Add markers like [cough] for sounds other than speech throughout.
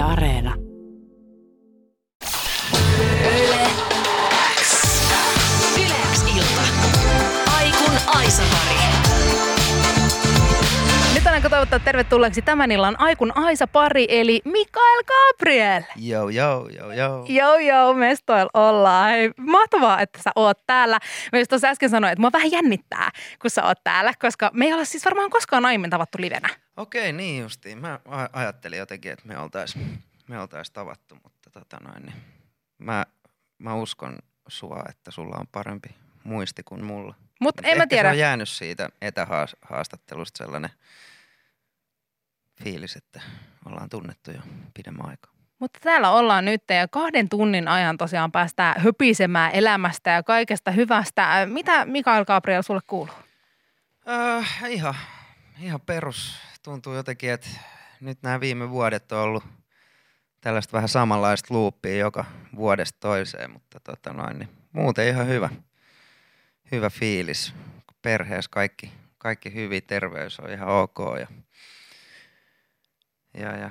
Areena. Toivottaa tervetulleeksi tämän illan Aikun Aisa pari, eli Mikael Gabriel. Joo, joo, joo, joo. Joo, joo, mestoil ollaan. Hei, mahtavaa, että sä oot täällä. Mä just tuossa äsken sanoin, että mua vähän jännittää, kun sä oot täällä, koska me ei olla siis varmaan koskaan aiemmin tavattu livenä. Okei, niin justiin. Mä ajattelin jotenkin, että me oltais, me oltais tavattu, mutta tota noin, niin mä, mä uskon sua, että sulla on parempi muisti kuin mulla. Mutta Mut en mä ehkä tiedä. se on jäänyt siitä etähaastattelusta sellainen fiilis, että ollaan tunnettu jo pidemmän aikaa. Mutta täällä ollaan nyt ja kahden tunnin ajan tosiaan päästään höpisemään elämästä ja kaikesta hyvästä. Mitä Mikael Gabriel sulle kuuluu? Äh, ihan, ihan perus. Tuntuu jotenkin, että nyt nämä viime vuodet on ollut tällaista vähän samanlaista loopia joka vuodesta toiseen, mutta tota noin, niin muuten ihan hyvä, hyvä fiilis. Perheessä kaikki, kaikki hyvin, terveys on ihan ok ja, ja, ja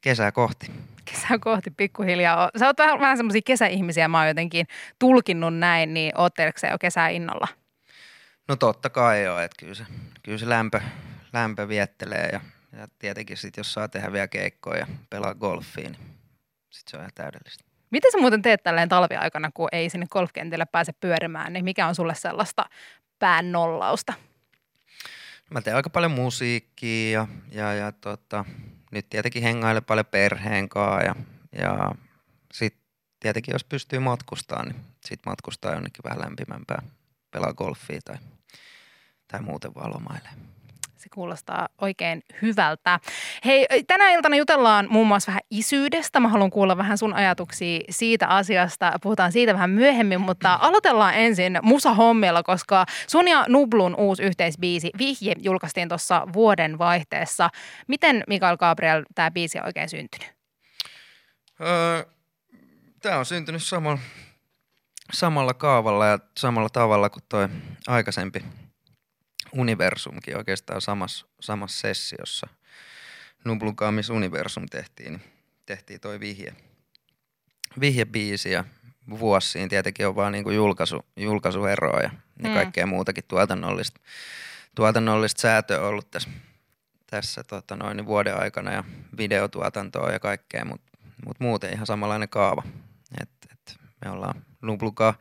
kesää kohti. Kesää kohti pikkuhiljaa. Sä oot vähän, vähän semmoisia kesäihmisiä, mä oon jotenkin tulkinnut näin, niin ootteleeko jo kesää innolla? No totta kai joo, että kyllä se, kyllä se lämpö, lämpö viettelee ja, ja tietenkin sitten jos saa tehdä vielä keikkoja ja pelaa golfia, niin sitten se on ihan täydellistä. Miten sä muuten teet tälleen talviaikana, kun ei sinne golfkentille pääse pyörimään, niin mikä on sulle sellaista pään nollausta? Mä teen aika paljon musiikkia ja, ja, ja tota, nyt tietenkin hengailen paljon perheen kanssa ja, ja sitten tietenkin jos pystyy matkustamaan, niin sitten matkustaa jonnekin vähän lämpimämpää, pelaa golfia tai, tai muuten vaan lomailee. Se kuulostaa oikein hyvältä. Hei, tänä iltana jutellaan muun muassa vähän isyydestä. Mä haluan kuulla vähän sun ajatuksia siitä asiasta. Puhutaan siitä vähän myöhemmin, mutta aloitellaan ensin musahommilla, koska sun ja Nublun uusi yhteisbiisi Vihje julkaistiin tuossa vuoden vaihteessa. Miten Mikael Gabriel tämä biisi on oikein syntynyt? Öö, Tämä on syntynyt samalla, samalla kaavalla ja samalla tavalla kuin toi aikaisempi Universumkin oikeastaan samassa, samassa sessiossa. Nublun missä Universum tehtiin, niin tehtiin toi vihje, vihjebiisi ja vuosi siinä tietenkin on vaan niinku julkaisu, julkaisueroa ja, ja Mm. kaikkea muutakin tuotannollista, tuotannollista säätöä ollut tässä, tässä tota noin, niin vuoden aikana ja videotuotantoa ja kaikkea, mutta mut muuten ihan samanlainen kaava. Et, et me ollaan Nublukaa,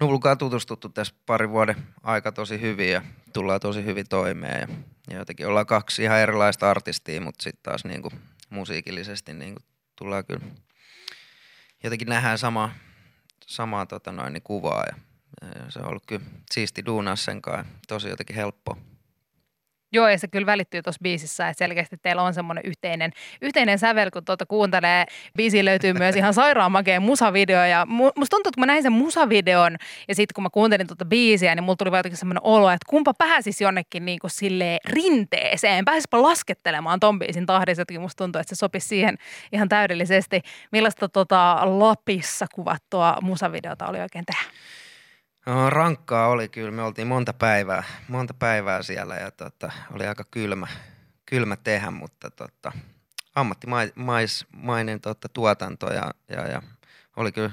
Nublukaa tutustuttu tässä parin vuoden aika tosi hyvin ja tullaan tosi hyvin toimeen ja, ja jotenkin ollaan kaksi ihan erilaista artistia, mutta sitten taas niinku musiikillisesti niinku tullaan kyllä jotenkin nähdään sama, samaa tota noin, niin kuvaa ja, ja, se on ollut kyllä siisti duunaa sen kanssa tosi jotenkin helppoa. Joo, ja se kyllä välittyy tuossa biisissä, että selkeästi teillä on semmoinen yhteinen, yhteinen sävel, kun tuota kuuntelee. Biisiin löytyy [laughs] myös ihan sairaan makea musavideo, ja mu- musta tuntuu, että kun mä näin sen musavideon, ja sitten kun mä kuuntelin tuota biisiä, niin mulla tuli jotenkin semmoinen olo, että kumpa pääsisi jonnekin niin kuin silleen rinteeseen, pääsisipä laskettelemaan ton biisin tahdissa, jotenkin musta tuntuu, että se sopisi siihen ihan täydellisesti. Millaista tota Lapissa kuvattua musavideota oli oikein tehdä? No, rankkaa oli kyllä. Me oltiin monta päivää, monta päivää siellä ja tota, oli aika kylmä, kylmä tehdä, mutta tota, ammattimainen tota, tuotanto ja, ja, ja oli, kyllä,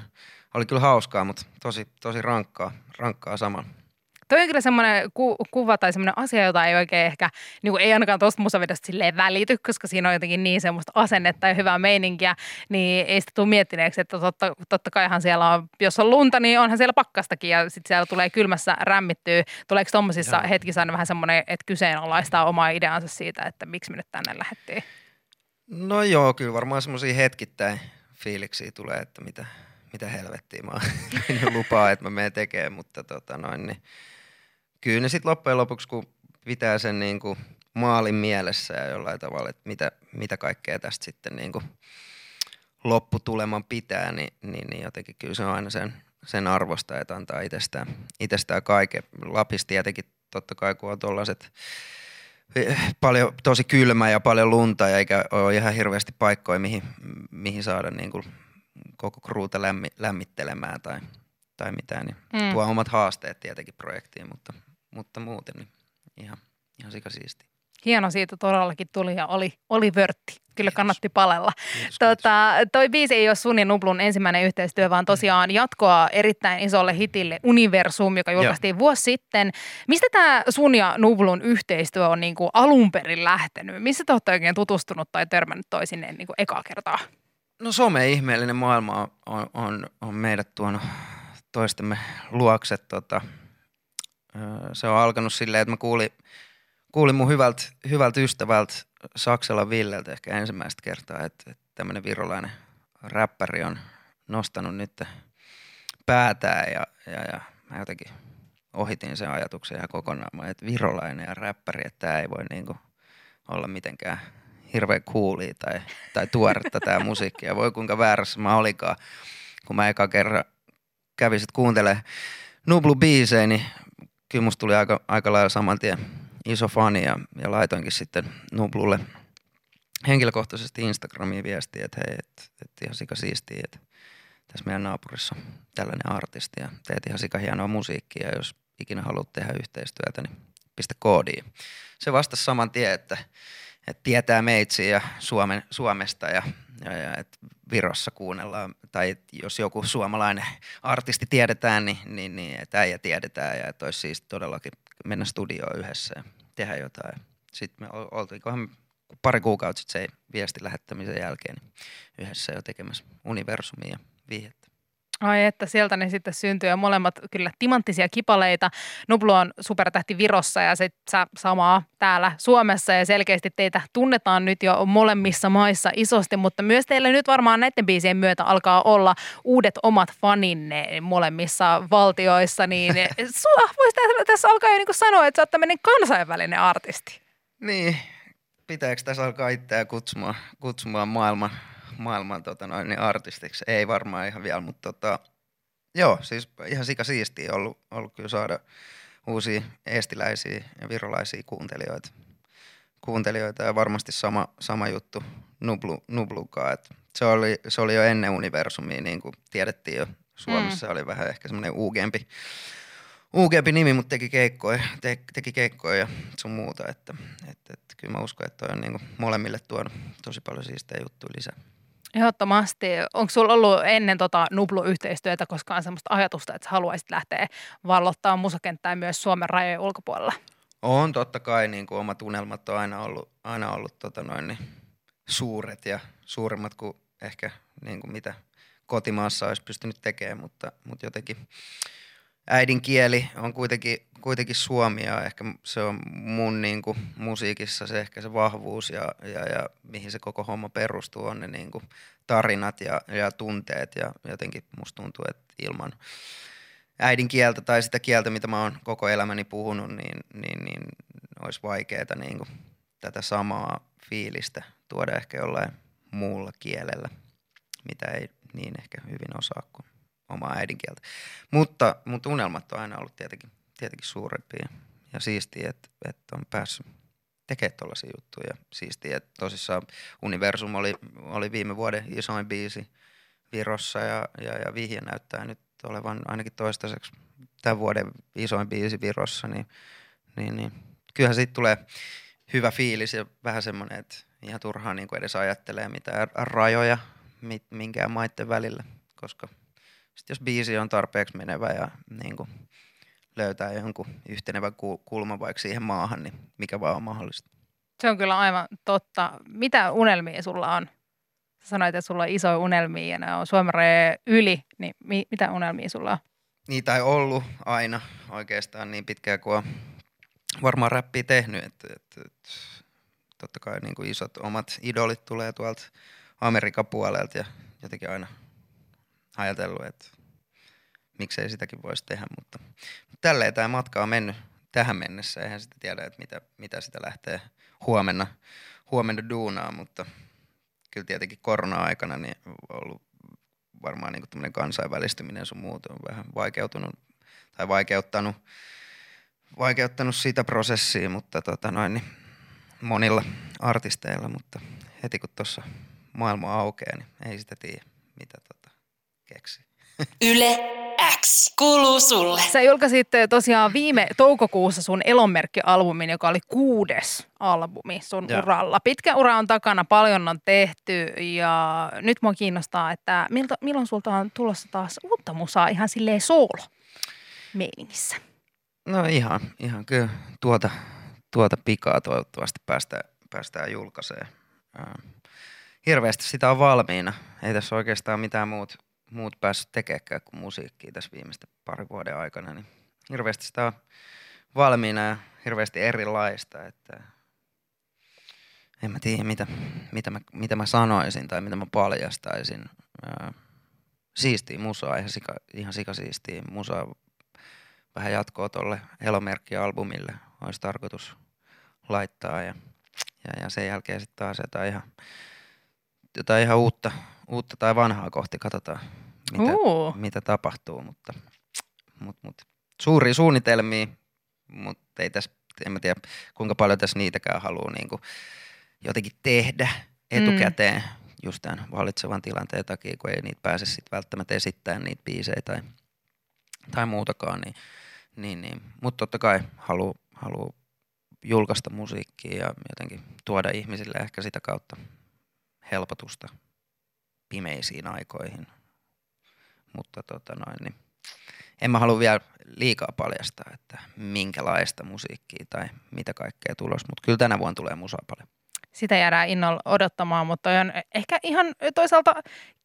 oli kyllä hauskaa, mutta tosi, tosi rankkaa, rankkaa samalla. Toi on kyllä semmoinen ku- kuva tai semmoinen asia, jota ei oikein ehkä, niin kuin ei ainakaan tuosta musavideosta silleen välity, koska siinä on jotenkin niin semmoista asennetta ja hyvää meininkiä, niin ei sitä tule miettineeksi, että totta, totta kaihan siellä on, jos on lunta, niin onhan siellä pakkastakin ja sitten siellä tulee kylmässä rämmittyä. Tuleeko tuommoisissa hetkissä aina vähän semmoinen, että kyseenalaistaa omaa ideansa siitä, että miksi me nyt tänne lähdettiin? No joo, kyllä varmaan semmoisia hetkittäin fiiliksiä tulee, että mitä, mitä helvettiä mä [laughs] lupaa, että mä menen tekemään, mutta tota noin, niin kyllä ne sitten loppujen lopuksi, kun pitää sen niin kuin maalin mielessä ja jollain tavalla, että mitä, mitä kaikkea tästä sitten niin kuin lopputuleman pitää, niin, niin, niin jotenkin kyllä se on aina sen, sen arvosta, että antaa itsestään, itsestään kaiken. Lapissa tietenkin totta kai, kun on tollaset paljon, tosi kylmä ja paljon lunta ja eikä ole ihan hirveästi paikkoja, mihin, mihin saada niin kuin koko kruuta lämmi, lämmittelemään tai, tai mitään, niin mm. tuo omat haasteet tietenkin projektiin, mutta, mutta muuten niin ihan, ihan sikasiisti. Hieno siitä todellakin tuli ja oli, oli vörtti. Kyllä kannatti palella. Kiitos, Tota, toi biisi ei ole sun ja Nublun ensimmäinen yhteistyö, vaan tosiaan jatkoa erittäin isolle hitille Universum, joka julkaistiin vuosi sitten. Mistä tämä sun ja Nublun yhteistyö on niinku alun perin lähtenyt? Missä te olette oikein tutustunut tai törmännyt toisineen niinku ekaa kertaa? No some-ihmeellinen maailma on, on, on meidät tuonut toistemme luokse. Tota, se on alkanut silleen, että mä kuulin, kuulin mun hyvältä, hyvältä ystävältä Saksella Villeltä ehkä ensimmäistä kertaa, että, että tämmöinen virolainen räppäri on nostanut nyt päätään ja, ja, ja mä jotenkin ohitin sen ajatuksen ihan kokonaan, Mä, että virolainen ja räppäri, että tämä ei voi niinku olla mitenkään hirveän coolia tai, tai tuoretta tämä [laughs] musiikki. Ja voi kuinka väärässä mä olikaan, kun mä eka kerran kävin kuuntelemaan Nublu biisejä, niin kyllä musta tuli aika, aika lailla saman tien iso fani ja, ja laitoinkin sitten Nublulle henkilökohtaisesti Instagramiin viestiä, että hei, että et ihan sika siistiä, että tässä meidän naapurissa on tällainen artisti ja teet ihan sika hienoa musiikkia ja jos ikinä haluat tehdä yhteistyötä, niin pistä koodiin. Se vastasi saman tien, että, että tietää meitsiä ja Suomen, Suomesta ja, että Virossa kuunnellaan, tai jos joku suomalainen artisti tiedetään, niin, niin, niin että äijä tiedetään ja että olisi siis todellakin mennä studioon yhdessä ja tehdä jotain. Sitten me oltiinkohan pari kuukautta sitten se viesti lähettämisen jälkeen niin yhdessä jo tekemässä universumia ja vihjettä. Ai että sieltä ne sitten syntyy ja molemmat kyllä timanttisia kipaleita. Nublu on supertähti Virossa ja sitten samaa täällä Suomessa ja selkeästi teitä tunnetaan nyt jo molemmissa maissa isosti, mutta myös teillä nyt varmaan näiden biisien myötä alkaa olla uudet omat faninne molemmissa valtioissa, niin [laughs] voisi tässä alkaa jo niin sanoa, että sä oot tämmöinen kansainvälinen artisti. Niin, pitääkö tässä alkaa itseä kutsumaan, kutsumaan maailman maailman tota noin, niin artistiksi. Ei varmaan ihan vielä, mutta tota, joo, siis ihan sika siistiä ollut, ollut kyllä saada uusia estiläisiä ja virolaisia kuuntelijoita. kuuntelijoita ja varmasti sama, sama juttu Nublu, Nublukaan. Et se, oli, se oli jo ennen universumia, niin kuin tiedettiin jo Suomessa, mm. oli vähän ehkä semmoinen uugempi, uugempi nimi, mutta teki keikkoja, te, teki keikkoja ja sun muuta. Että, että, että kyllä mä uskon, että toi on niin kuin molemmille tuonut tosi paljon siistejä juttuja lisää. Ehdottomasti. Onko sulla ollut ennen tota Nublu-yhteistyötä koskaan sellaista ajatusta, että sä haluaisit lähteä vallottaa musakenttää myös Suomen rajojen ulkopuolella? On totta kai, niin kuin omat unelmat on aina ollut, aina ollut tota noin, niin suuret ja suuremmat kuin ehkä niin kuin mitä kotimaassa olisi pystynyt tekemään, mutta, mutta jotenkin äidinkieli on kuitenkin, kuitenkin suomi ja ehkä se on mun niin kuin, musiikissa se ehkä se vahvuus ja, ja, ja mihin se koko homma perustuu on ne niin kuin, tarinat ja, ja tunteet ja jotenkin musta tuntuu, että ilman äidinkieltä tai sitä kieltä, mitä mä oon koko elämäni puhunut, niin, niin, niin olisi vaikeaa niin kuin, tätä samaa fiilistä tuoda ehkä jollain muulla kielellä, mitä ei niin ehkä hyvin osaa kuin omaa äidinkieltä. Mutta, mutta unelmat on aina ollut tietenkin, tietenkin suurempia ja siistiä, että, että on päässyt tekemään tuollaisia juttuja. Ja siistiä, että tosissaan Universum oli, oli viime vuoden isoin biisi Virossa ja, ja, ja vihje näyttää nyt olevan ainakin toistaiseksi tämän vuoden isoin biisi Virossa, niin, niin, niin kyllähän siitä tulee hyvä fiilis ja vähän semmoinen, että ihan turhaan niin edes ajattelee mitään rajoja minkään maiden välillä, koska – sitten jos biisi on tarpeeksi menevä ja niin kuin löytää jonkun yhtenevän kulman vaikka siihen maahan, niin mikä vaan on mahdollista. Se on kyllä aivan totta. Mitä unelmia sulla on? Sä sanoit, että sulla on isoja unelmia ja ne on Suomen yli, niin mi- mitä unelmia sulla on? Niitä ei ollut aina oikeastaan niin pitkään kuin on varmaan räppiä tehnyt. Että, että, että, totta kai niin kuin isot omat idolit tulee tuolta Amerikan puolelta ja jotenkin aina – ajatellut, että miksei sitäkin voisi tehdä, mutta, tälleen tämä matka on mennyt tähän mennessä. Eihän sitä tiedä, että mitä, mitä sitä lähtee huomenna, huomenna duunaa, mutta kyllä tietenkin korona-aikana niin on ollut varmaan niin kansainvälistyminen sun muuta on vähän vaikeutunut tai vaikeuttanut, vaikeuttanut sitä prosessia, mutta tota noin, niin monilla artisteilla, mutta heti kun tuossa maailma aukeaa, niin ei sitä tiedä, mitä tota, keksi. Yle X kuuluu sulle. Sä julkaisit eh, tosiaan viime toukokuussa sun Elonmerkki-albumin, joka oli kuudes albumi sun Joo. uralla. Pitkä ura on takana, paljon on tehty ja nyt mua kiinnostaa, että miltä, milloin sulta on tulossa taas uutta musaa ihan silleen soolo meiningissä. No ihan, ihan kyllä tuota, tuota pikaa toivottavasti päästään, päästään julkaiseen. Hirveästi sitä on valmiina. Ei tässä oikeastaan mitään muut, muut päässyt tekemään kuin musiikkia tässä viimeisten parin vuoden aikana. Niin hirveästi sitä on valmiina ja hirveästi erilaista. Että en mä tiedä, mitä, mitä, mä, mitä mä sanoisin tai mitä mä paljastaisin. Siistiä musaa, ihan, sika, ihan sikasiistiä musaa vähän jatkoa tuolle Elomerkki-albumille olisi tarkoitus laittaa ja, ja, ja sen jälkeen sitten taas jotain ihan, jotain ihan uutta, uutta tai vanhaa kohti, katsotaan mitä, mitä tapahtuu, mutta, mutta, mutta suuria suunnitelmia, mutta ei tässä, en mä tiedä kuinka paljon tässä niitäkään haluaa niin kuin jotenkin tehdä etukäteen mm. just tämän vallitsevan tilanteen takia, kun ei niitä pääse sitten välttämättä esittämään niitä biisejä tai, tai muutakaan, niin, niin, niin. mutta totta kai haluaa haluu julkaista musiikkia ja jotenkin tuoda ihmisille ehkä sitä kautta helpotusta pimeisiin aikoihin. Mutta tota noin, niin en mä halua vielä liikaa paljastaa, että minkälaista musiikkia tai mitä kaikkea tulos, mutta kyllä tänä vuonna tulee musaa paljon. Sitä jäädään innolla odottamaan, mutta on ehkä ihan toisaalta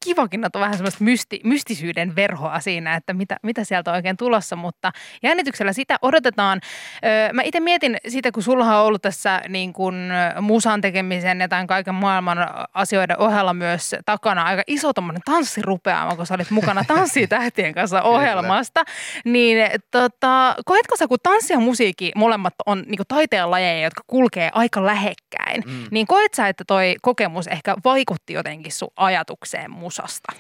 kivakin, että on vähän semmoista mysti, mystisyyden verhoa siinä, että mitä, mitä sieltä on oikein tulossa, mutta jännityksellä sitä odotetaan. Öö, mä itse mietin sitä, kun sulla on ollut tässä niin kuin musan tekemisen ja tämän kaiken maailman asioiden ohella myös takana aika iso tommonen tanssirupeama, kun sä olit mukana [laughs] Tanssitähtien kanssa ohjelmasta, niin tota, koetko sä, kun tanssi ja musiikki molemmat on niin taiteen lajeja, jotka kulkee aika lähekkäin, mm. Niin koet sä, että toi kokemus ehkä vaikutti jotenkin sun ajatukseen musasta?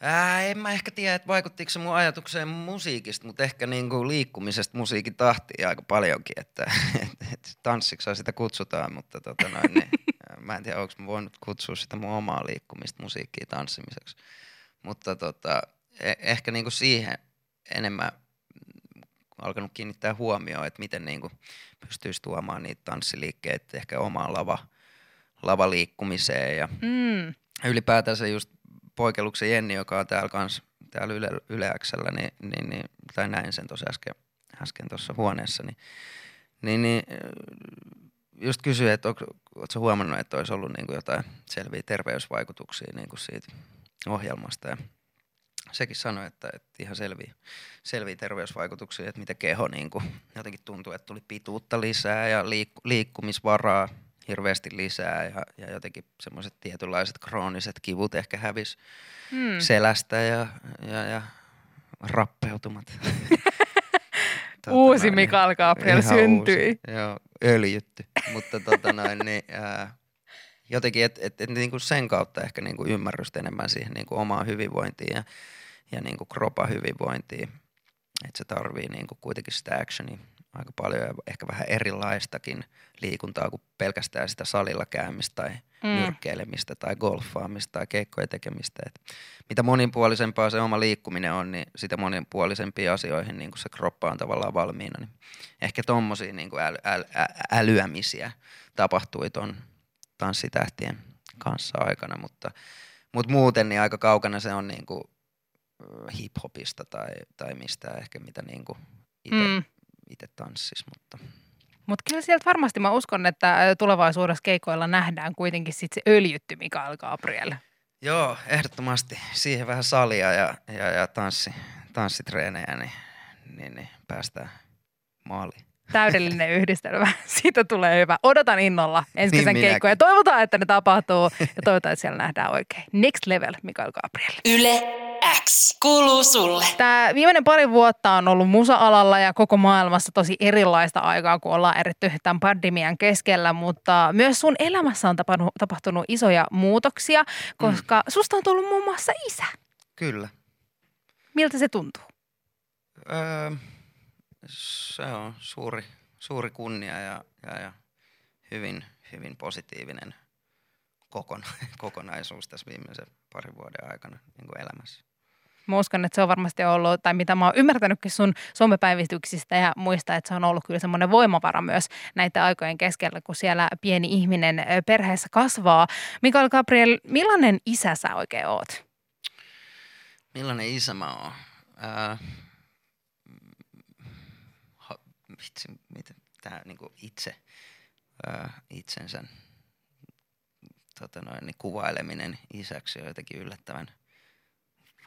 Ää, en mä ehkä tiedä, että vaikuttiko se mun ajatukseen musiikista, mutta ehkä niinku liikkumisesta musiikin tahtiin aika paljonkin, että [laughs] et, et, tanssiksi sitä kutsutaan, mutta tota noin, niin, [laughs] mä en tiedä, onko mä voinut kutsua sitä mun omaa liikkumista musiikkiin tanssimiseksi. Mutta tota, e- ehkä niinku siihen enemmän alkanut kiinnittää huomioon, että miten niinku pystyisi tuomaan niitä tanssiliikkeitä ehkä omaan lava, lavaliikkumiseen ja Mm. ylipäätänsä just poikeluksen Jenni, joka on täällä kans, täällä Yle, Yle Xllä, niin, niin, niin, tai näin sen tuossa äsken, äsken tuossa huoneessa, niin, niin, niin just kysyi, että oletko huomannut, että olisi ollut niin kuin jotain selviä terveysvaikutuksia niin kuin siitä ohjelmasta ja sekin sanoi, että, että ihan selviä, selviä terveysvaikutuksia, että miten keho niin kuin, jotenkin tuntuu, että tuli pituutta lisää ja liikku, liikkumisvaraa hirveästi lisää ja, ja jotenkin semmoiset tietynlaiset krooniset kivut ehkä hävis Mm. selästä ja, ja, ja rappeutumat. [laughs] Tota Uusi noin, Mikael Gabriel syntyi. Uusi, joo, öljytty. Mutta tota noin, niin, ää, jotenkin, että et, et, niinku sen kautta ehkä niinku ymmärrystä enemmän siihen niinku omaan hyvinvointiin ja, ja niinku kropan hyvinvointiin. Että se tarvii niinku kuitenkin sitä actionia aika paljon ja ehkä vähän erilaistakin liikuntaa kuin pelkästään sitä salilla käymistä tai Mm. nyrkkeilemistä tai golfaamista tai keikkojen tekemistä. Et mitä monipuolisempaa se oma liikkuminen on, niin sitä monipuolisempiin asioihin niin kun se kroppa on tavallaan valmiina. Niin ehkä tommosia niin äly, äly, ä- älyämisiä tapahtui ton tanssitähtien kanssa aikana, mutta, mutta muuten niin aika kaukana se on niin kuin hip-hopista tai, tai mistään ehkä mitä niin kuin itse Mm. tanssis, mutta Mutta kyllä sieltä varmasti mä uskon, että tulevaisuudessa keikoilla nähdään kuitenkin sit se öljytty Mikael Gabriel. Joo, ehdottomasti. Siihen vähän salia ja, ja, ja tanssi, tanssitreenejä, niin, niin, niin päästään maaliin. Täydellinen yhdistelmä. [laughs] Siitä tulee hyvä. Odotan innolla ensi Niin kesän minäkin. keikkoja. Toivotaan, että ne tapahtuu ja toivotaan, että siellä nähdään oikein. Next level, Mikael Gabriel. Yle X kuuluu sulle. Tämä viimeinen pari vuotta on ollut musa-alalla ja koko maailmassa tosi erilaista aikaa, kun ollaan eritty tämän pandemian keskellä, mutta myös sun elämässä on tapahtunut, tapahtunut isoja muutoksia, koska mm. susta on tullut muun muassa isä. Kyllä. Miltä se tuntuu? Öö, se on suuri, suuri kunnia ja, ja, ja hyvin, hyvin positiivinen kokona, [laughs] kokonaisuus tässä viimeisen parin vuoden aikana niin kuin elämässä. Mä uskon, että se on varmasti ollut, tai mitä mä oon ymmärtänytkin sun somepäivityksistä ja muista, että se on ollut kyllä semmoinen voimavara myös näiden aikojen keskellä, kun siellä pieni ihminen perheessä kasvaa. Mikael Gabriel, millainen isä sä oikein oot? Millainen isä mä oon? Ää, vitsi, miten tää niinku itse, itsensä tota noin, niin kuvaileminen isäksi on jotenkin yllättävän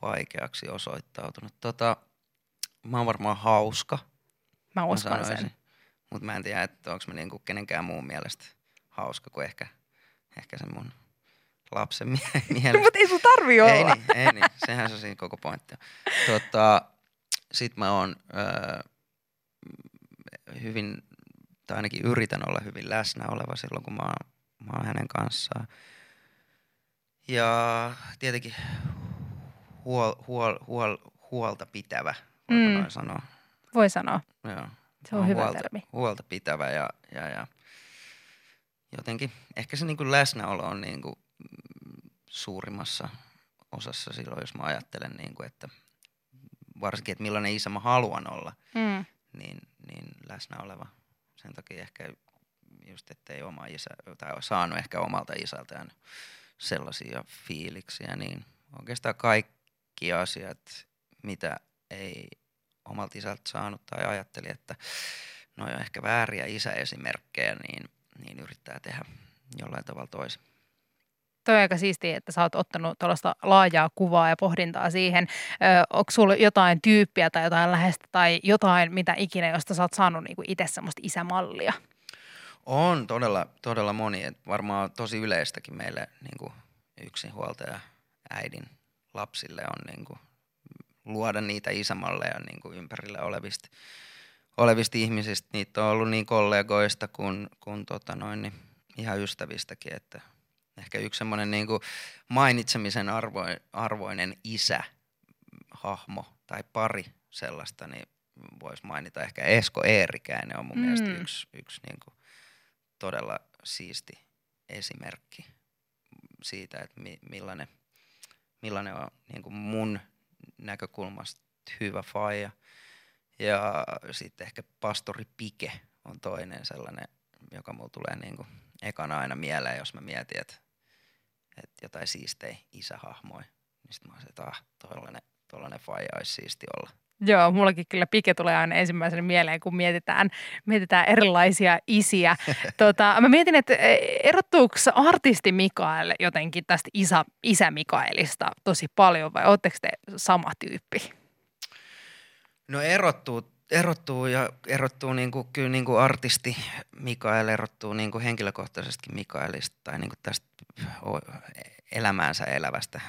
vaikeaksi osoittautunut. Tota, mä oon varmaan hauska. Mä uskon sen. Mutta mä en tiedä, että onko mä niinku kenenkään muun mielestä hauska kuin ehkä, ehkä sen mun lapsen [laughs] mie- mielestä. Mutta ei sun tarvi olla. Ei niin, ei niin. Sehän se on siinä koko pointti. Tota, sit mä oon öö, hyvin, tai ainakin yritän olla hyvin läsnä oleva silloin, kun mä oon, mä oon hänen kanssaan. Ja tietenkin huol, huol, huol, huolta pitävä, voiko Mm. noin sanoa. Voi sanoa. Joo. Se on oon hyvä huolta, termi. Huolta pitävä ja, ja, ja jotenkin ehkä se niinku läsnäolo on niinku mm, suurimmassa osassa silloin, jos mä ajattelen, niinku, että varsinkin, että millainen isä mä haluan olla, Mm. niin, niin läsnä oleva. Sen takia ehkä just, ettei oma isä, tai saanut ehkä omalta isältään sellaisia fiiliksiä, niin oikeastaan kaikki asiat, mitä ei omalta isältä saanut tai ajatteli, että no on ehkä vääriä isäesimerkkejä, niin, niin yrittää tehdä jollain tavalla toisin. Toi on aika siistiä, että sä oot ottanut tuollaista laajaa kuvaa ja pohdintaa siihen. Ö, onko sulla jotain tyyppiä tai jotain lähestä tai jotain, mitä ikinä, josta sä oot saanut niinku itse semmoista isämallia? On todella, todella moni, että varmaan tosi yleistäkin meille niin kuin yksinhuoltaja äidin lapsille on niin kuin, luoda niitä isämalleja niin kuin ympärillä olevista, olevista ihmisistä. Niitä on ollut niin kollegoista kuin, kuin tota noin, niin ihan ystävistäkin, että ehkä yksi semmoinen niin mainitsemisen arvo, arvoinen isä, hahmo tai pari sellaista, niin voisi mainita ehkä Esko Eerikäinen on mun mm. mielestä yksi, yksi niin kuin todella siisti esimerkki siitä, että mi, millainen, millainen on niin kuin mun näkökulmasta hyvä faija. Ja sitten ehkä pastori Pike on toinen sellainen, joka mulla tulee niin kuin ekana aina mieleen, jos mä mietin, että, että jotain siistejä isähahmoja. Niin sitten mä oon se, että ah, tollainen, tollainen faija olisi siisti olla. Joo, mullakin kyllä pike tulee aina ensimmäisenä mieleen, kun mietitään, mietitään erilaisia isiä. [laughs] tota, mä mietin, että erottuuko artisti Mikael jotenkin tästä isä, isä Mikaelista tosi paljon vai ootteko te sama tyyppi? No erottuu, erottuu ja erottuu niinku, kyllä niinku artisti Mikael erottuu niinku henkilökohtaisesti Mikaelista tai niinku tästä o- elämäänsä elävästä,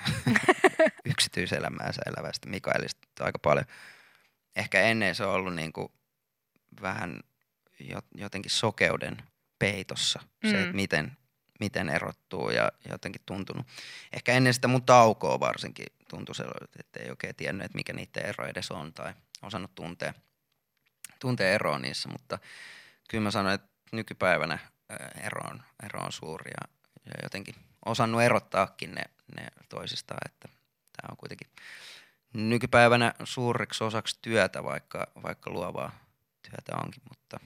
[laughs] yksityiselämäänsä elävästä Mikaelista aika paljon. Ehkä ennen se on ollut niinku vähän jo- jotenkin sokeuden peitossa se, Mm. että miten, miten erottuu ja jotenkin tuntunut. Ehkä ennen sitä mun taukoa varsinkin tuntui sellaiselta, että ei oikein tiennyt, että mikä niiden ero edes on tai osannut tuntea, tuntea eroa niissä, mutta kyllä mä sanoin, että nykypäivänä ää, ero on, ero on suuri ja, ja jotenkin osannut erottaakin ne, ne toisistaan, että tämä on kuitenkin nykypäivänä suureksi osaksi työtä, vaikka, vaikka luovaa työtä onkin, mutta,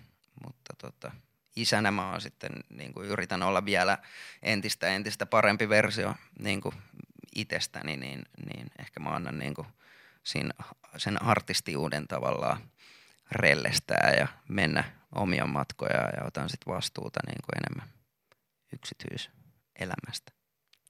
mutta tota, isänä mä oon sitten, niin kuin yritän olla vielä entistä entistä parempi versio niin kuin itsestäni, niin, niin ehkä mä annan niin kuin siinä, sen artistiuden tavallaan rellestää ja mennä omia matkoja ja otan sitten vastuuta niin kuin enemmän yksityiselämästä.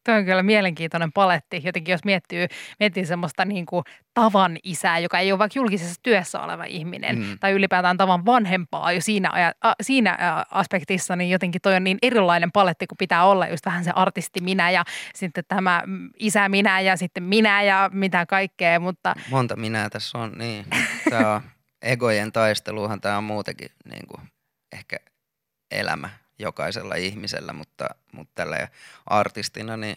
Tuo on kyllä mielenkiintoinen paletti. Jotenkin jos miettii, miettii semmoista niin kuin tavan isää, joka ei ole vaikka julkisessa työssä oleva ihminen, mm. Tai ylipäätään tavan vanhempaa jo siinä, aja, a, siinä aspektissa, niin jotenkin toi on niin erilainen paletti, kun pitää olla just vähän se artisti minä ja sitten tämä isä minä ja sitten minä ja mitä kaikkea, mutta Monta minä tässä on, niin. Tämä on egojen taisteluhan tämä on muutenkin niin kuin ehkä elämä jokaisella ihmisellä, mutta, mutta tällä artistina niin,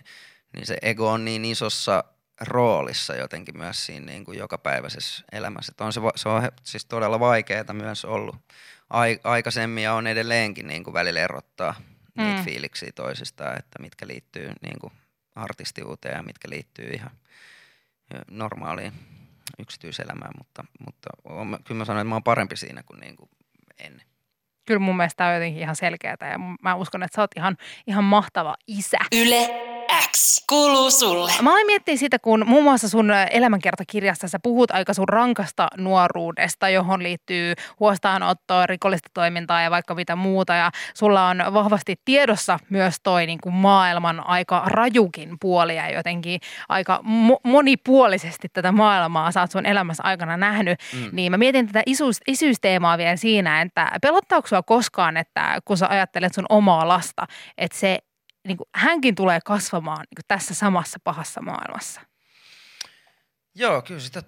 niin se ego on niin isossa roolissa jotenkin myös siinä niin kuin jokapäiväisessä elämässä. On se, se on siis todella vaikeaa myös ollut ai, aikaisemmin ja on edelleenkin niin kuin välillä erottaa niitä Mm. fiiliksiä toisistaan, että mitkä liittyy niin kuin artistiuuteen ja mitkä liittyy ihan, normaaliin yksityiselämään, mutta, mutta on, kyllä mä sanoin, että mä oon parempi siinä kuin, niin kuin ennen. Kyllä mun mielestä tämä on jotenkin ihan selkeää ja mä uskon, että sä oot ihan, ihan mahtava isä. Yle X kuuluu sulle. Mä aloin miettiä sitä, kun muun muassa sun elämänkertakirjassa sä puhut aika sun rankasta nuoruudesta, johon liittyy huostaanottoa, rikollista toimintaa ja vaikka mitä muuta. Ja sulla on vahvasti tiedossa myös toi niin kuin maailman aika rajukin puoli ja jotenkin aika mo- monipuolisesti tätä maailmaa sä oot sun elämässä aikana nähnyt. Mm. Niin mä mietin tätä isyys- isyysteemaa vielä siinä, että pelottaako sua koskaan, että kun sä ajattelet sun omaa lasta, että se niin kuin, hänkin tulee kasvamaan niin kuin tässä samassa pahassa maailmassa. Joo, kyllä sitä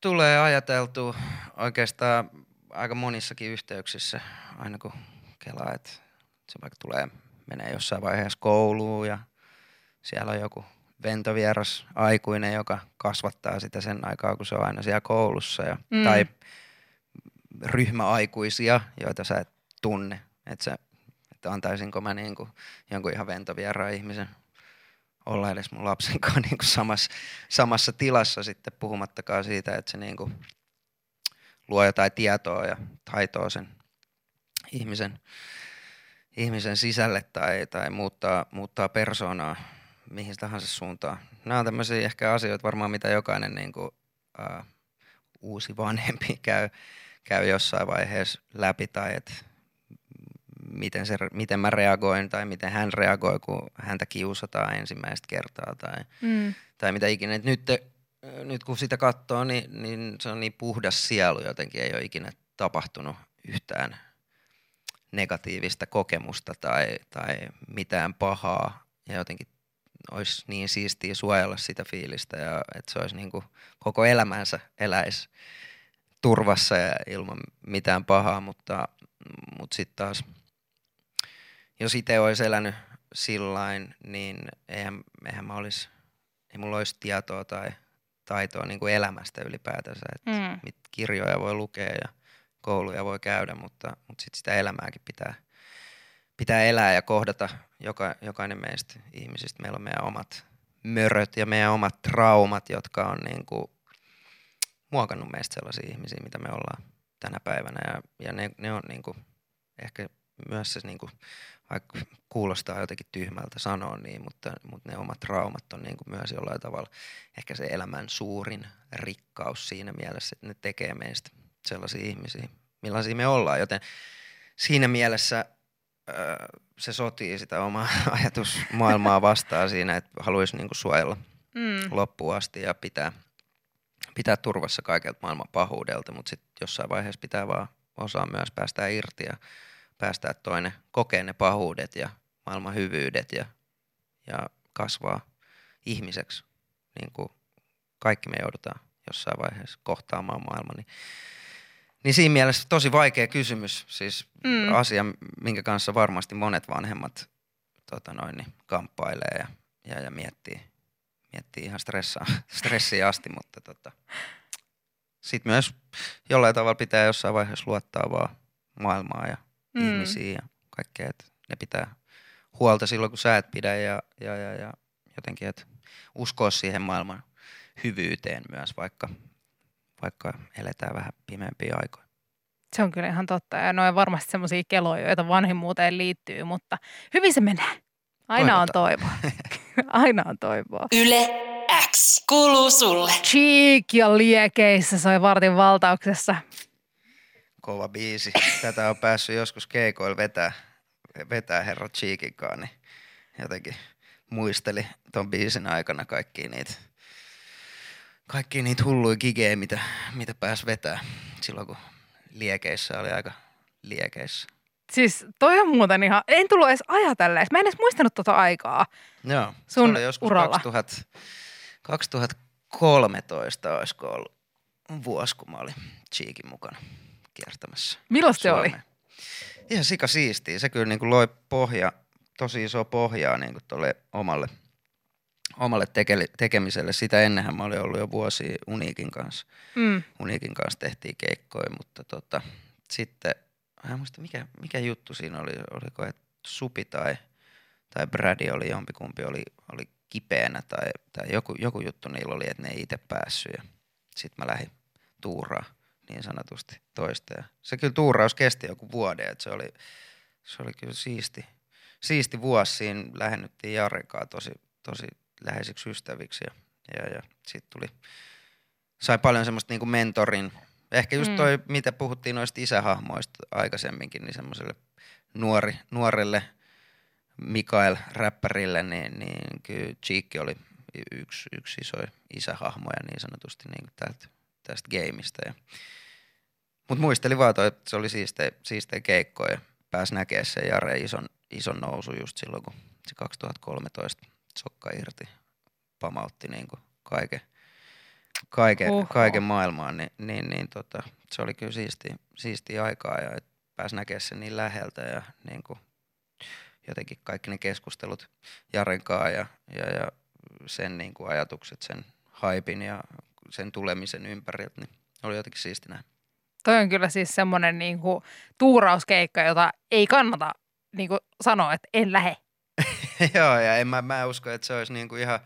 tulee ajateltu oikeastaan aika monissakin yhteyksissä, aina kun kelaa, että se vaikka tulee, menee jossain vaiheessa kouluun ja siellä on joku ventovieras aikuinen, joka kasvattaa sitä sen aikaa, kun se on aina siellä koulussa. Ja, mm. Tai ryhmäaikuisia, joita sä et tunne. Että sä että antaisinko mä niin kuin jonkun ihan ventovieraan ihmisen olla edes mun lapsen kanssa niin kuin samassa, samassa tilassa sitten puhumattakaan siitä, että se niin kuin luo jotain tietoa ja taitoa sen ihmisen, ihmisen sisälle tai, tai muuttaa, muuttaa persoonaa mihin tahansa suuntaan. Nämä on tämmöisiä ehkä asioita varmaan, mitä jokainen niin kuin, uh, uusi vanhempi [laughs] käy, käy jossain vaiheessa läpi tai että miten, se, miten mä reagoin tai miten hän reagoi, kun häntä kiusataan ensimmäistä kertaa tai, mm. tai mitä ikinä. Et nyt, nyt kun sitä katsoo, niin, niin se on niin puhdas sielu jotenkin, ei ole ikinä tapahtunut yhtään negatiivista kokemusta tai, tai mitään pahaa ja jotenkin olisi niin siistiä suojella sitä fiilistä ja että se olisi niin kuin koko elämänsä eläisi turvassa ja ilman mitään pahaa, mutta, mutta sitten taas – jos itse olisi elänyt sillain, niin eihän, eihän mä olisi, ei mulla olisi tietoa tai taitoa niin kuin elämästä ylipäätänsä. Että mm. mit kirjoja voi lukea ja kouluja voi käydä, mutta, mutta sit sitä elämääkin pitää, pitää elää ja kohdata joka, jokainen meistä ihmisistä. Meillä on meidän omat möröt ja meidän omat traumat, jotka on niin kuin muokannut meistä sellaisia ihmisiä, mitä me ollaan tänä päivänä. Ja, ja ne, ne on niin kuin ehkä myös se niin kuin vaikka kuulostaa jotenkin tyhmältä sanoa niin, mutta, mutta ne omat traumat on niin kuin myös jollain tavalla ehkä se elämän suurin rikkaus siinä mielessä, että ne tekee meistä sellaisia ihmisiä, millaisia me ollaan. Joten siinä mielessä se sotii sitä omaa [laughs] ajatusmaailmaa vastaan siinä, että haluaisi niin kuin suojella mm. loppuun asti ja pitää, pitää turvassa kaikelta maailman pahuudelta, mutta sitten jossain vaiheessa pitää vaan osaa myös päästä irti ja päästää toinen kokee ne pahuudet ja maailman hyvyydet ja, ja kasvaa ihmiseksi, niin kuin kaikki me joudutaan jossain vaiheessa kohtaamaan maailma. Niin, niin siinä mielessä tosi vaikea kysymys, siis mm. asia, minkä kanssa varmasti monet vanhemmat tota noin, niin kamppailee ja, ja, ja miettii, miettii ihan stressaa, [laughs] stressiä asti, mutta tota, sitten myös jollain tavalla pitää jossain vaiheessa luottaa vaan maailmaa ja mm. ihmisiä ja kaikkea. Että ne pitää huolta silloin, kun sä et pidä ja, ja, ja, ja jotenkin, että uskoa siihen maailman hyvyyteen myös, vaikka, vaikka eletään vähän pimeämpiä aikoja. Se on kyllä ihan totta ja noin varmasti semmoisia keloja, joita vanhemmuuteen liittyy, mutta hyvin se menee. Aina on toivoa. [laughs] Aina on toivoa. Yle X kuuluu sulle. Cheek ja liekeissä soi vartin valtauksessa kova biisi. Tätä on päässyt joskus keikoilla vetää, vetää herra Cheekinkaan, niin jotenkin muisteli ton biisin aikana kaikki niitä, kaikki niitä hulluja gigejä, mitä, mitä pääs vetää silloin, kun liekeissä oli aika liekeissä. Siis toi on muuten ihan, en tullut edes ajatella, mä en edes muistanut tota aikaa Joo, sun se oli joskus uralla. 2000, 2013 olisiko ollut vuosi, kun mä olin Cheekin mukana kiertämässä. Millaista se oli? Ihan sika siistiä. Se kyllä niin kuin loi pohja, tosi iso pohjaa niin kuin tolle omalle, omalle teke, tekemiselle. Sitä ennenhän mä olin ollut jo vuosi Uniikin kanssa. Mm. Uniikin kanssa tehtiin keikkoja, mutta tota, sitten, en muista mikä, mikä juttu siinä oli, oliko että Supi tai, tai Brady oli jompikumpi, oli, oli kipeänä tai, tai joku, joku juttu niillä oli, että ne ei itse päässyt ja sitten mä lähdin tuuraa niin sanotusti toista. Ja se kyllä tuuraus kesti joku vuoden, että se oli, se oli kyllä siisti, siisti vuosi. Siinä lähennyttiin Jarikaa tosi, tosi läheisiksi ystäviksi ja, ja, ja sitten tuli, sai paljon semmoista niin kuin mentorin, ehkä just toi, mm. mitä puhuttiin noista isähahmoista aikaisemminkin, niin semmoiselle nuori, nuorelle Mikael räppärille, niin, niin kyllä Cheekki oli yksi, yksi iso isähahmoja niin sanotusti niin täältä, tästä gameista. Ja, mutta muistelin vaan toi, että se oli siistejä, siistejä keikkoja ja pääsi näkemään sen Jare ison, ison nousu just silloin, kun se 2013 sokka irti pamautti niin kuin kaiken, kaiken, kaiken maailmaan, niin, niin, niin tota, se oli kyllä siisti, siisti aikaa ja pääsi näkemään sen niin läheltä ja niin kuin, jotenkin kaikki ne keskustelut Jaren kanssa ja, ja, ja sen niin kuin ajatukset, sen haipin ja sen tulemisen ympäriltä, niin oli jotenkin siisti näin. Toi on kyllä siis semmoinen niin kuin tuurauskeikka, jota ei kannata niin kuin sanoa, että en lähe. [laughs] Joo, ja en mä, mä usko, että se olisi niin kuin ihan,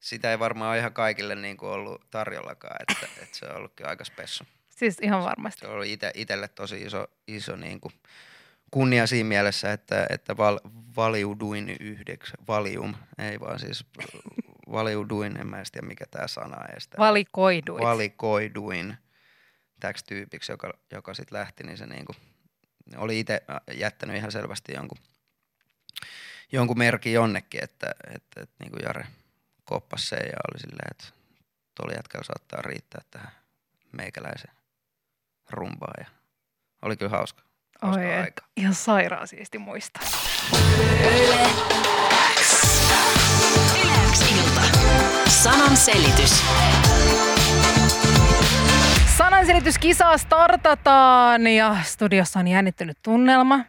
sitä ei varmaan ihan kaikille niin kuin ollut tarjollakaan, että, että se on ollutkin aika spessu. Siis ihan varmasti. Se oli ite, itselle tosi iso, iso niin kuin kunnia siinä mielessä, että, että val, valiuduin yhdeksi, valium, ei vaan siis valiuduin, en mä tiedä mikä tämä sana edes. Valikoiduin. Valikoiduin täksi tyypiksi, joka, joka sitten lähti, niin se niinku, oli itse jättänyt ihan selvästi jonkun, jonkun merkin jonnekin, että, että, että niin kuin Jare koppasi sen ja oli silleen, että tuolla jätkällä saattaa riittää tähän meikäläisen rumbaan ja oli kyllä hauska. hauska Oi, aika. ihan sairaan siisti muista. Yle. Yle. Sanan selitys. Sananselityskisaa startataan ja studiossa on jännittynyt tunnelma.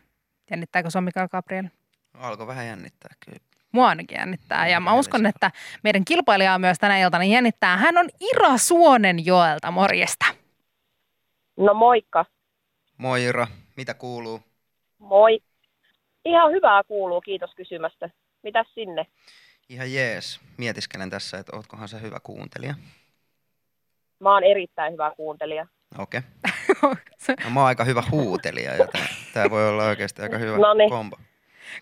Jännittääkö se Mikael Gabriel? Alkoi vähän jännittää kyllä. Mua ainakin jännittää ja mä uskon, että meidän kilpailijaa myös tänä iltana jännittää. Hän on Ira Suonen joelta, morjesta. No moikka. Moi Ira, mitä kuuluu? Moi. Ihan hyvää kuuluu, kiitos kysymästä. Mitäs sinne? Ihan jees. Mietiskelen tässä, että ootkohan se hyvä kuuntelija. Mä oon erittäin hyvä kuuntelija. Okei. [laughs] No, mä oon aika hyvä huutelija, joten tää voi olla oikeasti aika hyvä Noniin. kombo.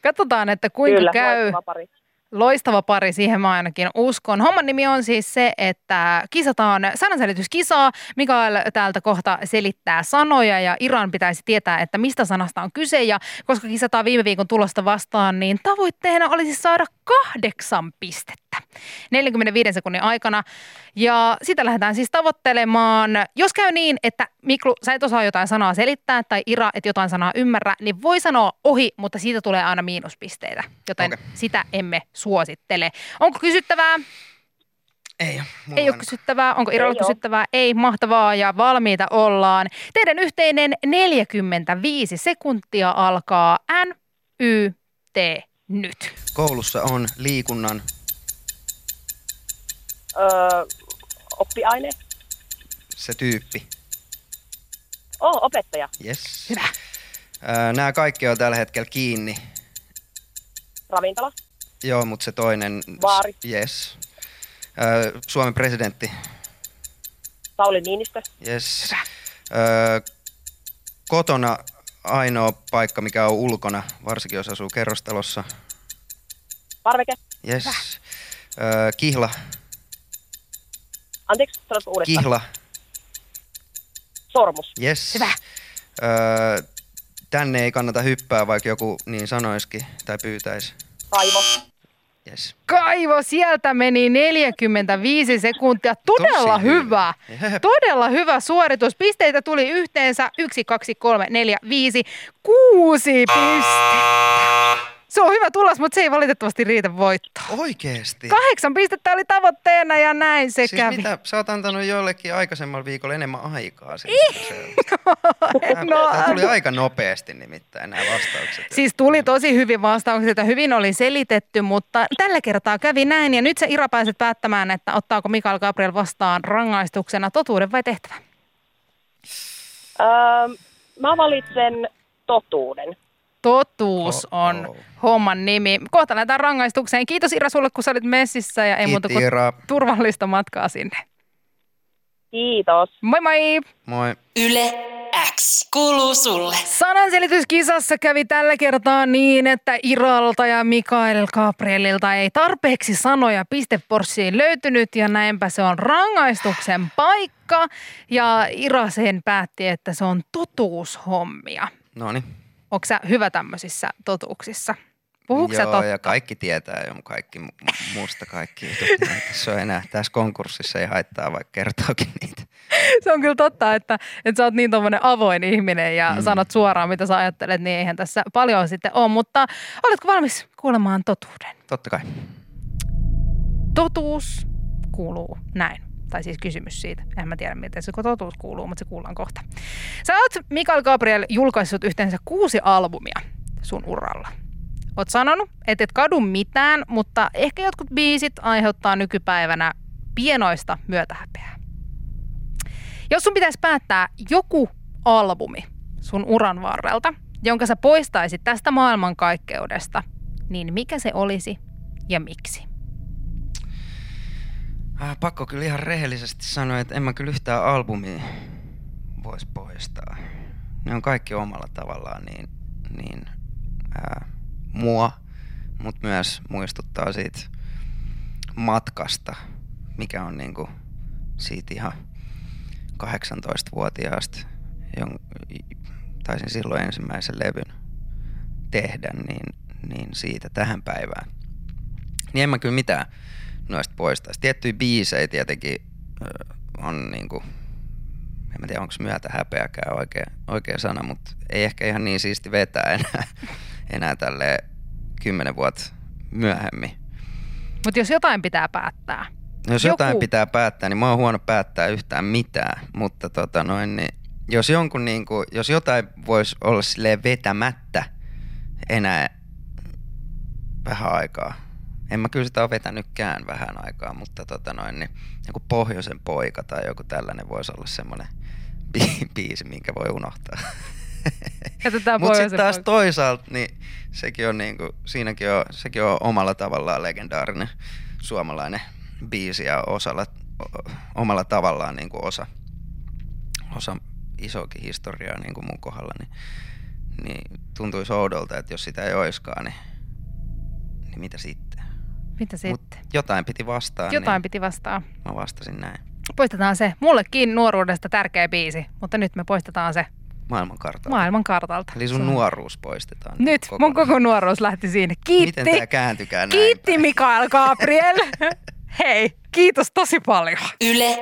Katsotaan, että kuinka Kyllä, käy. pari. Loistava pari, siihen mä ainakin uskon. Homman nimi on siis se, että kisataan sananselityskisaa. Mikael täältä kohta selittää sanoja ja Iran pitäisi tietää, että mistä sanasta on kyse. Ja koska kisataan viime viikon tulosta vastaan, niin tavoitteena olisi saada kahdeksan pistettä 45 sekunnin aikana. Ja sitä lähdetään siis tavoittelemaan. Jos käy niin, että Miklu, sä et osaa jotain sanaa selittää tai Ira, et jotain sanaa ymmärrä, niin voi sanoa ohi, mutta siitä tulee aina miinuspisteitä. Joten Okei. sitä emme suosittele. Onko kysyttävää? Ei, Ei ole kysyttävää. Onko Iralla kysyttävää? Ei. Mahtavaa ja valmiita ollaan. Teidän yhteinen 45 sekuntia alkaa N, Y, T, nyt. Koulussa on liikunnan Öö, oppiaine. se tyyppi. Oh, opettaja. Yes. Hyvä. Nämä kaikki on tällä hetkellä kiinni. Ravintola. Joo, mutta se toinen... Baari. Yes. Ö, Suomen presidentti. Sauli Niinistö. Yes. Ö, kotona ainoa paikka, mikä on ulkona, varsinkin jos asuu kerrostalossa. Parveke. Yes. Ö, kihla. Anteeksi, sanotko uudestaan? Kihla. Sormus. Yes. Hyvä. Ö, tänne ei kannata hyppää, vaikka joku niin sanoisikin tai pyytäisi. Kaivo. Yes. Kaivo, sieltä meni 45 sekuntia. Todella Tosi hyvä. Jep. Todella hyvä suoritus. Pisteitä tuli yhteensä 1, 2, 3, 4, 5, 6 pistettä. Se on hyvä tulos, mutta se ei valitettavasti riitä voittoon. Oikeesti? Kahdeksan pistettä oli tavoitteena ja näin se siis kävi. mitä, sä oot antanut jollekin aikaisemmalla viikolla enemmän aikaa. Siis, [laughs] Tää, No, tää tuli aika nopeasti nimittäin nämä vastaukset. Siis tuli tosi hyvin vastaukset ja hyvin oli selitetty, mutta tällä kertaa kävi näin. Ja nyt se Ira pääset päättämään, että ottaako Mikael Gabriel vastaan rangaistuksena totuuden vai tehtävän. Öö, mä valitsen totuuden. Totuus on Oh-oh. homman nimi. Kohta lähdetään rangaistukseen. Kiitos Ira sulle, kun sä olit messissä ja ei muuta Kiitti kuin Ira. turvallista matkaa sinne. Kiitos. Moi moi! Moi. Yle X kuuluu sulle. Sananselityskisassa kävi tällä kertaa niin, että Iralta ja Mikael Gabrielilta ei tarpeeksi sanoja pisteporssiin löytynyt ja näinpä se on rangaistuksen paikka. Ja Ira sen päätti, että se on totuushommia. No niin. Onko sä hyvä tämmöisissä totuuksissa? Puhuuko sä Joo, totta? ja kaikki tietää jo kaikki mu- musta kaikki Tässä on enää, tässä konkurssissa ei haittaa, vaikka kertookin niitä. [laughs] Se on kyllä totta, että, että sä oot niin tommonen avoin ihminen ja mm. sanot suoraan, mitä sä ajattelet, niin eihän tässä paljon sitten ole. Mutta oletko valmis kuulemaan totuuden? Totta kai. Totuus kuuluu näin. Tai siis kysymys siitä. En mä tiedä, miten se totuus kuuluu, mutta se kuullaan kohta. Sä oot, Mikael Gabriel, julkaissut yhteensä kuusi albumia sun uralla. Oot sanonut, että et kadu mitään, mutta ehkä jotkut biisit aiheuttaa nykypäivänä pienoista myötähäpeää. Jos sun pitäisi päättää joku albumi sun uran varrelta, jonka sä poistaisit tästä maailmankaikkeudesta, niin mikä se olisi ja miksi? Äh, pakko kyllä ihan rehellisesti sanoa, että en mä kyllä yhtään albumia voisi poistaa. Ne on kaikki omalla tavallaan niin, niin ää, mua, mutta myös muistuttaa siitä matkasta, mikä on niinku siitä ihan 18-vuotiaasta, jon, taisin silloin ensimmäisen levyn tehdä, niin, niin siitä tähän päivään. Niin en mä kyllä mitään noista poistaisi. Tiettyjä biisejä tietenkin on niinku, en mä tiedä onko myötä häpeäkään oikea, oikea sana, mutta ei ehkä ihan niin siisti vetää enää, [laughs] enää tälle kymmenen vuotta myöhemmin. Mutta jos jotain pitää päättää, No jos Joku- jotain pitää päättää, niin mä oon huono päättää yhtään mitään, mutta tota noin, niin jos, jonkun niinku, jos jotain voisi olla silleen vetämättä enää vähän aikaa, en mä kyllä sitä ole vetänytkään vähän aikaa, mutta tota noin, niin joku Pohjoisen poika tai joku tällainen voisi olla semmoinen bi- [laughs] biisi, minkä voi unohtaa. [laughs] Mutta sitten taas poika. toisaalta, niin sekin on, niinku, siinäkin on, sekin on omalla tavallaan legendaarinen suomalainen biisi ja osalla, o- omalla tavallaan niinku osa, osa isokin historiaa niin kuin mun kohdalla, niin, niin tuntuisi oudolta, että jos sitä ei oiskaan, niin, niin mitä sitten? Mitä Mut sitten? jotain piti vastaa, Jotain niin piti vastaa. mä vastasin näin. Poistetaan se. Mullekin nuoruudesta tärkeä biisi, mutta nyt me poistetaan se Maailmankartalta. maailman kartalta. Eli sun nuoruus poistetaan. Nyt mun koko nuoruus lähti siinä. Kiitti. Miten tää kääntykään näin Kiitti päin? Mikael Gabriel. [laughs] Hei, kiitos tosi paljon. Yle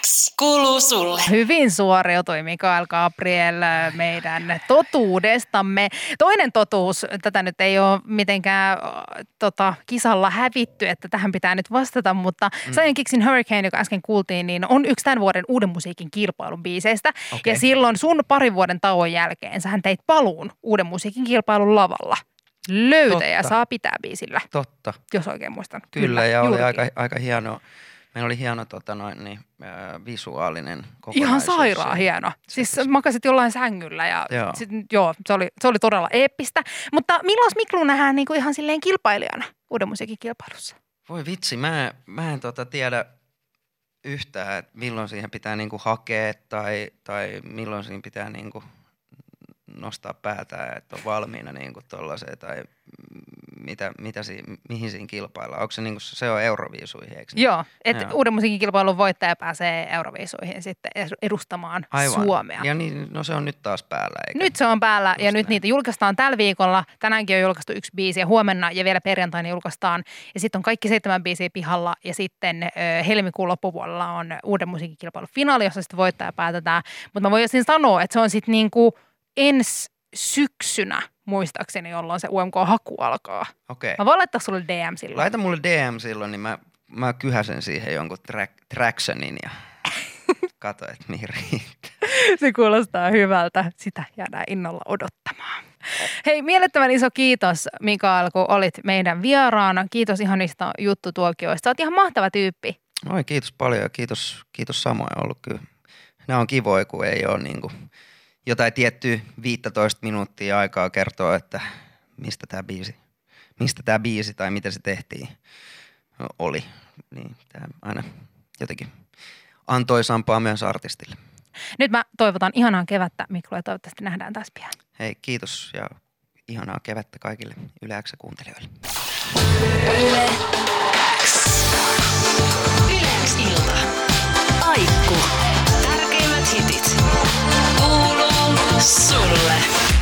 X kuuluu sulle. Hyvin suoriutui Mikael Gabriel meidän totuudestamme. Toinen totuus, tätä nyt ei ole mitenkään äh, tota, kisalla hävitty, että tähän pitää nyt vastata, mutta mm. Zion Kicksin Hurricane, joka äsken kuultiin, niin on yksi tämän vuoden uuden musiikin kilpailun biiseistä. Okei. Ja silloin sun parin vuoden tauon jälkeen sähän teit paluun uuden musiikin kilpailun lavalla. Löytäjä Totta. saa pitää biisillä, Totta. jos oikein muistan. Kyllä, Kyllä ja oli juurikin. aika, aika hieno, meillä oli hieno tota noin, niin, äh, visuaalinen Ihan kokonaisuus sairaan siinä. hieno. Siis makasit jollain sängyllä ja Joo. sit, joo, se, oli, se oli todella eeppistä. Mutta milloin Miklu nähdään niinku ihan silleen kilpailijana uuden musiikin kilpailussa? Voi vitsi, mä, mä en tota tiedä yhtään, että milloin siihen pitää niinku hakea tai, tai milloin siinä pitää niinku nostaa päätä, että on valmiina niinku tollaiseen tai mitä, mitä si, mihin siinä kilpaillaan. Onko se, niinku, se on euroviisuihin, eikö niin? Joo, että uuden musiikin kilpailun voittaja pääsee Euroviisuihin sitten edustamaan Aivan. Suomea. Ja niin, no se on nyt taas päällä, eikä? Nyt se on päällä ja Just nyt näin. niitä julkaistaan tällä viikolla. Tänäänkin on julkaistu yksi biisi ja huomenna ja vielä perjantaina julkaistaan. Ja sitten on kaikki seitsemän biisiä pihalla ja sitten ö, helmikuun loppupuolella on uuden musiikkikilpailun finaali, jossa sitten voittaja päätetään. Mutta mä voisin sanoa, että se on sitten niinku ensi syksynä muistaakseni, jolloin se UMK-haku alkaa. Okei. Mä voin laittaa sulle DM silloin. Laita mulle DM silloin, niin mä, mä kyhäsen siihen jonkun track, tractionin ja [laughs] kato, että mihin riittää. Se kuulostaa hyvältä. Sitä jäädään innolla odottamaan. Hei, mielettömän iso kiitos Mikael, kun olit meidän vieraana. Kiitos ihanista juttutuokioista. Oot ihan mahtava tyyppi. Oi, kiitos paljon ja kiitos, kiitos samoin ollut kyllä. Nämä on kivoja, kun ei ole niinku jotain tiettyä 15 minuuttia aikaa kertoa, että mistä tämä biisi, mistä tämä biisi tai miten se tehtiin oli. Niin tämä aina jotenkin antoisampaa myös artistille. Nyt mä toivotan ihanaa kevättä Miklu, ja toivottavasti nähdään taas pian. Hei kiitos ja ihanaa kevättä kaikille yleäksä kuuntelijoille. Yle X. Yle X ilta. Aikku. Tärkeimmät hitit. Kuul Soul.